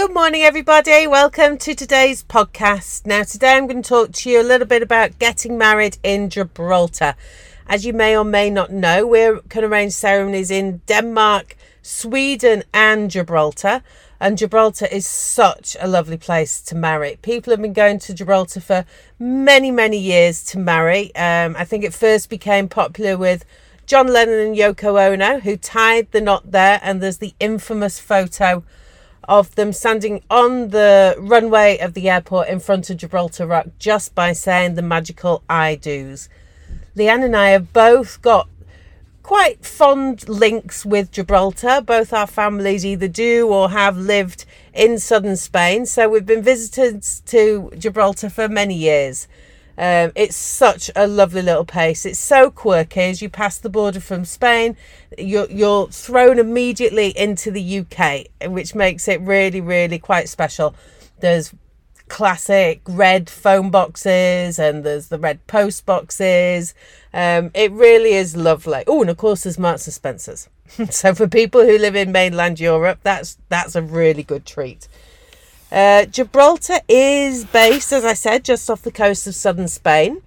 Good morning, everybody. Welcome to today's podcast. Now, today I'm going to talk to you a little bit about getting married in Gibraltar. As you may or may not know, we can arrange ceremonies in Denmark, Sweden, and Gibraltar. And Gibraltar is such a lovely place to marry. People have been going to Gibraltar for many, many years to marry. Um, I think it first became popular with John Lennon and Yoko Ono, who tied the knot there. And there's the infamous photo of them standing on the runway of the airport in front of Gibraltar Rock just by saying the magical I do's. Leanne and I have both got quite fond links with Gibraltar. Both our families either do or have lived in southern Spain. So we've been visitors to Gibraltar for many years. Um, it's such a lovely little place. It's so quirky. As you pass the border from Spain, you're, you're thrown immediately into the UK, which makes it really, really quite special. There's classic red phone boxes and there's the red post boxes. Um, it really is lovely. Oh, and of course there's Marks and Spencers. so for people who live in mainland Europe, that's that's a really good treat. Uh, Gibraltar is based, as I said, just off the coast of southern Spain.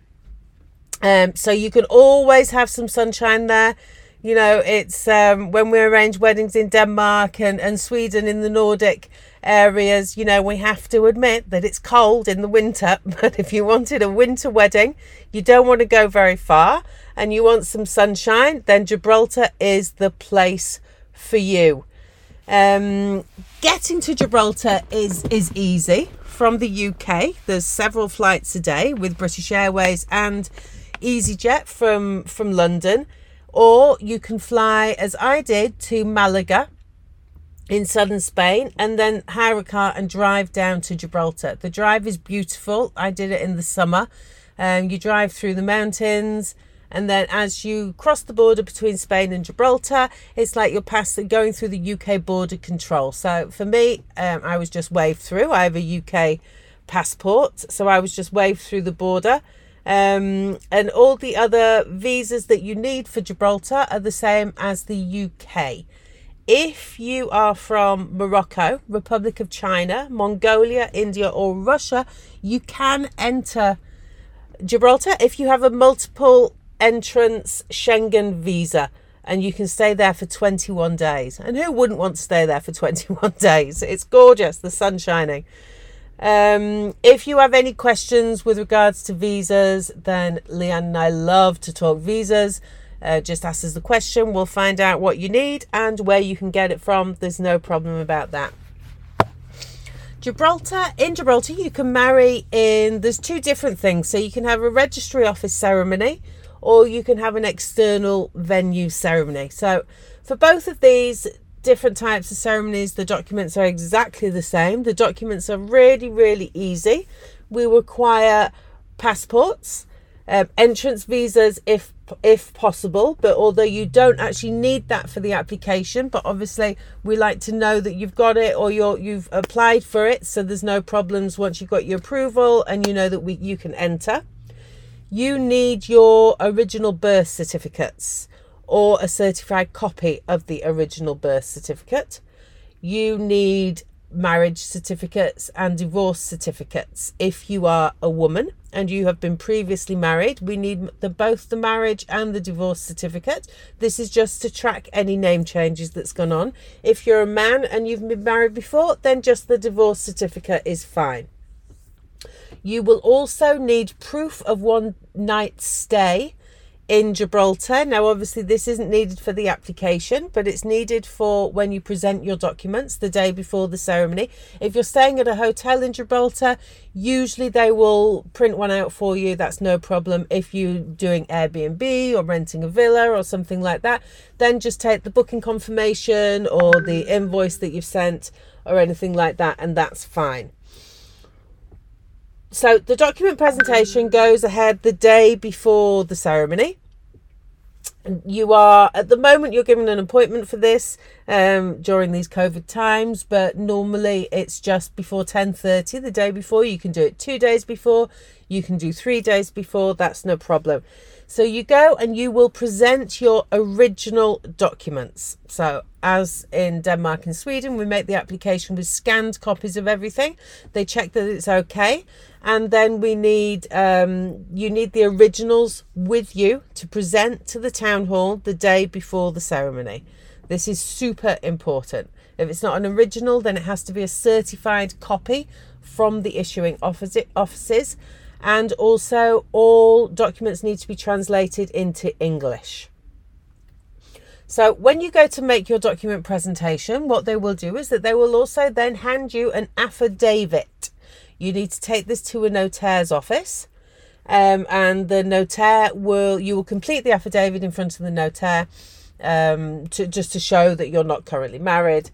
Um, so you can always have some sunshine there. You know, it's um, when we arrange weddings in Denmark and, and Sweden in the Nordic areas, you know, we have to admit that it's cold in the winter. But if you wanted a winter wedding, you don't want to go very far and you want some sunshine, then Gibraltar is the place for you. Um, getting to Gibraltar is is easy from the UK. There's several flights a day with British Airways and EasyJet from from London, or you can fly as I did to Malaga in southern Spain and then hire a car and drive down to Gibraltar. The drive is beautiful. I did it in the summer. Um, you drive through the mountains and then as you cross the border between Spain and Gibraltar, it's like you're passing going through the UK border control. So for me, um, I was just waved through. I have a UK passport, so I was just waved through the border. Um, and all the other visas that you need for Gibraltar are the same as the UK. If you are from Morocco, Republic of China, Mongolia, India, or Russia, you can enter Gibraltar if you have a multiple entrance Schengen visa and you can stay there for 21 days. And who wouldn't want to stay there for 21 days? It's gorgeous, the sun shining. Um, if you have any questions with regards to visas, then Leanne and I love to talk visas. Uh, just ask us the question, we'll find out what you need and where you can get it from. There's no problem about that. Gibraltar, in Gibraltar, you can marry in, there's two different things. So you can have a registry office ceremony, or you can have an external venue ceremony. So, for both of these different types of ceremonies, the documents are exactly the same. The documents are really, really easy. We require passports, um, entrance visas if if possible but although you don't actually need that for the application but obviously we like to know that you've got it or you're you've applied for it so there's no problems once you've got your approval and you know that we you can enter you need your original birth certificates or a certified copy of the original birth certificate. You need marriage certificates and divorce certificates if you are a woman and you have been previously married. We need the both the marriage and the divorce certificate. This is just to track any name changes that's gone on. If you're a man and you've been married before then just the divorce certificate is fine you will also need proof of one night's stay in Gibraltar. Now, obviously, this isn't needed for the application, but it's needed for when you present your documents the day before the ceremony. If you're staying at a hotel in Gibraltar, usually they will print one out for you. That's no problem. If you're doing Airbnb or renting a villa or something like that, then just take the booking confirmation or the invoice that you've sent or anything like that, and that's fine. So the document presentation goes ahead the day before the ceremony. You are at the moment you're given an appointment for this um, during these COVID times, but normally it's just before ten thirty the day before. You can do it two days before, You can do three days before, that's no problem. So you go and you will present your original documents. So, as in Denmark and Sweden, we make the application with scanned copies of everything. They check that it's okay, and then we need um, you need the originals with you to present to the town hall the day before the ceremony. This is super important. If it's not an original, then it has to be a certified copy from the issuing offices and also all documents need to be translated into English. So when you go to make your document presentation, what they will do is that they will also then hand you an affidavit. You need to take this to a notaire's office. Um, and the notaire will you will complete the affidavit in front of the notaire um, to just to show that you're not currently married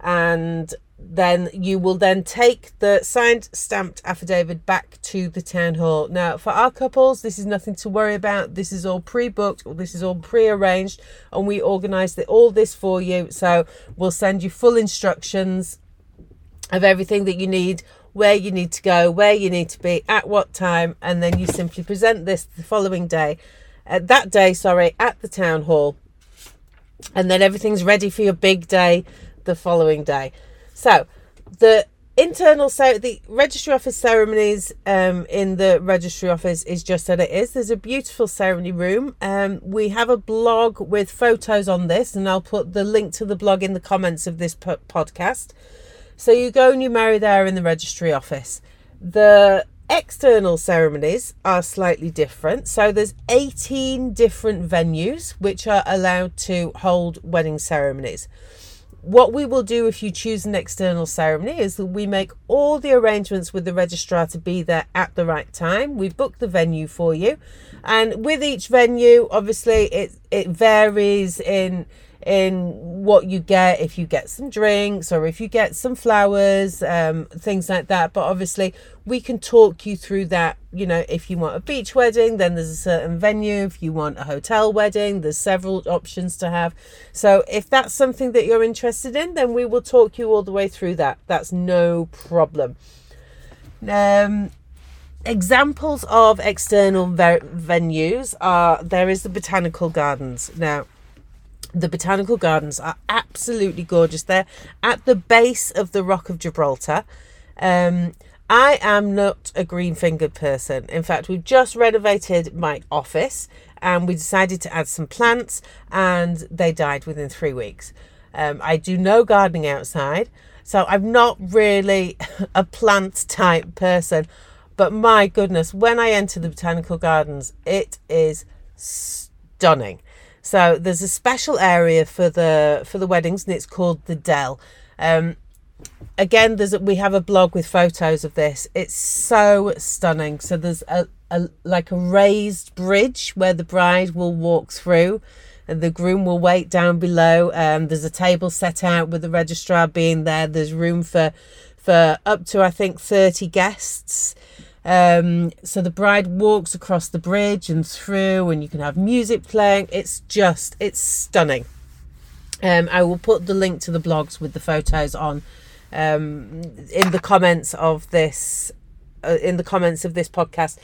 and then you will then take the signed stamped affidavit back to the town hall. Now for our couples this is nothing to worry about. This is all pre-booked this is all pre-arranged and we organize all this for you. So we'll send you full instructions of everything that you need where you need to go where you need to be at what time and then you simply present this the following day uh, that day sorry at the town hall. And then everything's ready for your big day the following day so the internal so the registry office ceremonies um, in the registry office is just that it is. There's a beautiful ceremony room. Um, we have a blog with photos on this and i'll put the link to the blog in the comments of this po- podcast. So you go and you marry there in the registry office. The external ceremonies are slightly different. So there's 18 different venues which are allowed to hold wedding ceremonies what we will do if you choose an external ceremony is that we make all the arrangements with the registrar to be there at the right time. We book the venue for you, and with each venue, obviously it it varies in in what you get if you get some drinks or if you get some flowers um, things like that. But obviously we can talk you through that you know if you want a beach wedding then there's a certain venue. If you want a hotel wedding there's several options to have. So if that's something that you're interested in then we will talk you all the way through that. That's no problem. Um examples of external ver- venues are there is the botanical gardens. Now the botanical gardens are absolutely gorgeous. They're at the base of the Rock of Gibraltar. Um, I am not a green fingered person. In fact, we've just renovated my office and we decided to add some plants, and they died within three weeks. Um, I do no gardening outside, so I'm not really a plant type person. But my goodness, when I enter the botanical gardens, it is stunning. So there's a special area for the for the weddings, and it's called the Dell. Um, again, there's a, we have a blog with photos of this. It's so stunning. So there's a, a like a raised bridge where the bride will walk through, and the groom will wait down below. Um, there's a table set out with the registrar being there. There's room for for up to I think thirty guests. Um, so the bride walks across the bridge and through, and you can have music playing. It's just, it's stunning. Um, I will put the link to the blogs with the photos on um, in the comments of this, uh, in the comments of this podcast.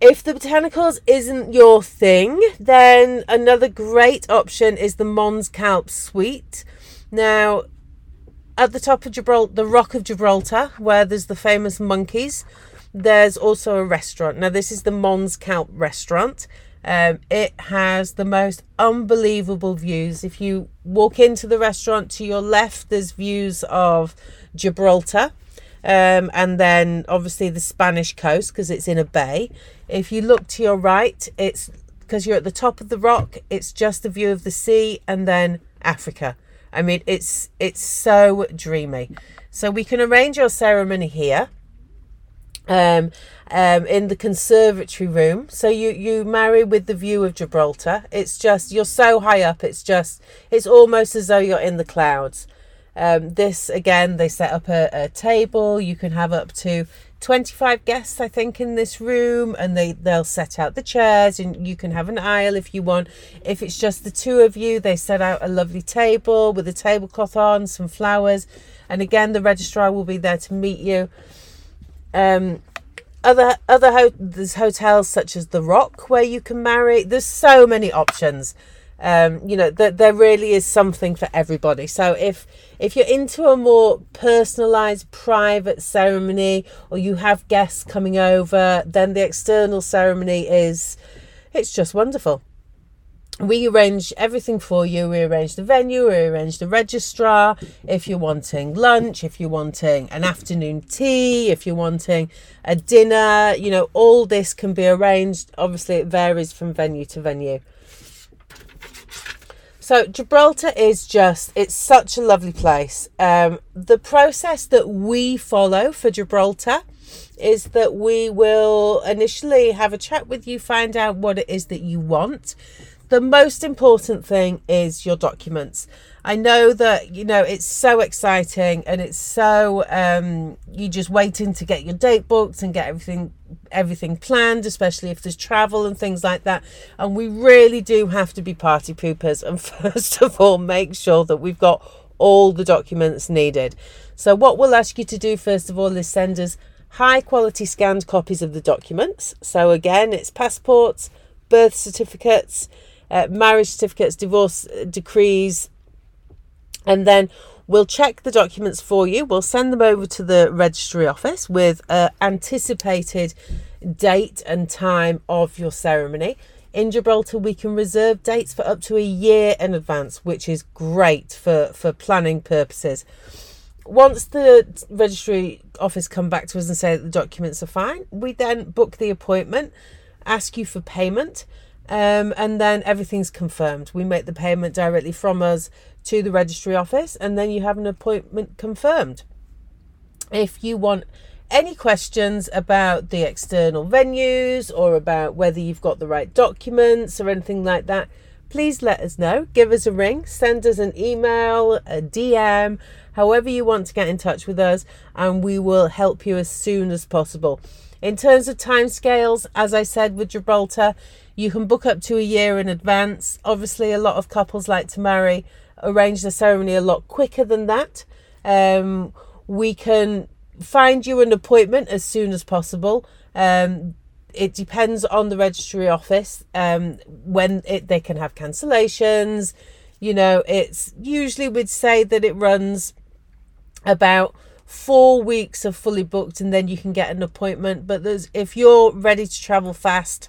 If the botanicals isn't your thing, then another great option is the Mons Calpe Suite. Now, at the top of Gibraltar, the Rock of Gibraltar, where there's the famous monkeys, there's also a restaurant. Now, this is the Mons Calpe restaurant. Um, it has the most unbelievable views. If you walk into the restaurant to your left, there's views of Gibraltar. Um, and then obviously the Spanish coast because it's in a bay. If you look to your right, it's because you're at the top of the rock, it's just a view of the sea and then Africa. I mean, it's it's so dreamy. So we can arrange your ceremony here. Um, um, in the conservatory room. So you you marry with the view of Gibraltar. It's just you're so high up. It's just it's almost as though you're in the clouds. Um, this again, they set up a, a table. You can have up to 25 guests, I think, in this room, and they they'll set out the chairs, and you can have an aisle if you want. If it's just the two of you, they set out a lovely table with a tablecloth on, some flowers, and again, the registrar will be there to meet you. Um, other other ho- there's hotels such as the Rock where you can marry. There's so many options. Um, you know that there really is something for everybody. So if if you're into a more personalized private ceremony or you have guests coming over, then the external ceremony is it's just wonderful we arrange everything for you. We arrange the venue, we arrange the registrar. If you're wanting lunch, if you're wanting an afternoon tea, if you're wanting a dinner, you know, all this can be arranged. Obviously, it varies from venue to venue. So, Gibraltar is just, it's such a lovely place. Um, the process that we follow for Gibraltar is that we will initially have a chat with you, find out what it is that you want the most important thing is your documents. I know that you know it's so exciting and it's so um, you just waiting to get your date booked and get everything everything planned, especially if there's travel and things like that. And we really do have to be party poopers and first of all make sure that we've got all the documents needed. So what we'll ask you to do first of all is send us high quality scanned copies of the documents. So again, it's passports, birth certificates uh, marriage certificates, divorce uh, decrees, and then we'll check the documents for you. We'll send them over to the registry office with an anticipated date and time of your ceremony. In Gibraltar, we can reserve dates for up to a year in advance, which is great for, for planning purposes. Once the registry office come back to us and say that the documents are fine, we then book the appointment, ask you for payment, um, and then everything's confirmed. We make the payment directly from us to the registry office, and then you have an appointment confirmed. If you want any questions about the external venues or about whether you've got the right documents or anything like that, please let us know. Give us a ring, send us an email, a DM, however you want to get in touch with us, and we will help you as soon as possible. In terms of timescales, as I said with Gibraltar, you can book up to a year in advance. Obviously, a lot of couples like to marry, arrange the ceremony a lot quicker than that. Um, we can find you an appointment as soon as possible. Um, it depends on the registry office um, when it, they can have cancellations. You know, it's usually we'd say that it runs about four weeks of fully booked and then you can get an appointment. But there's if you're ready to travel fast,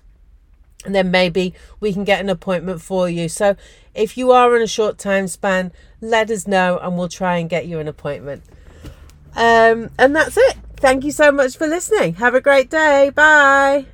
then maybe we can get an appointment for you. So if you are on a short time span, let us know and we'll try and get you an appointment. Um, and that's it. Thank you so much for listening. Have a great day. Bye.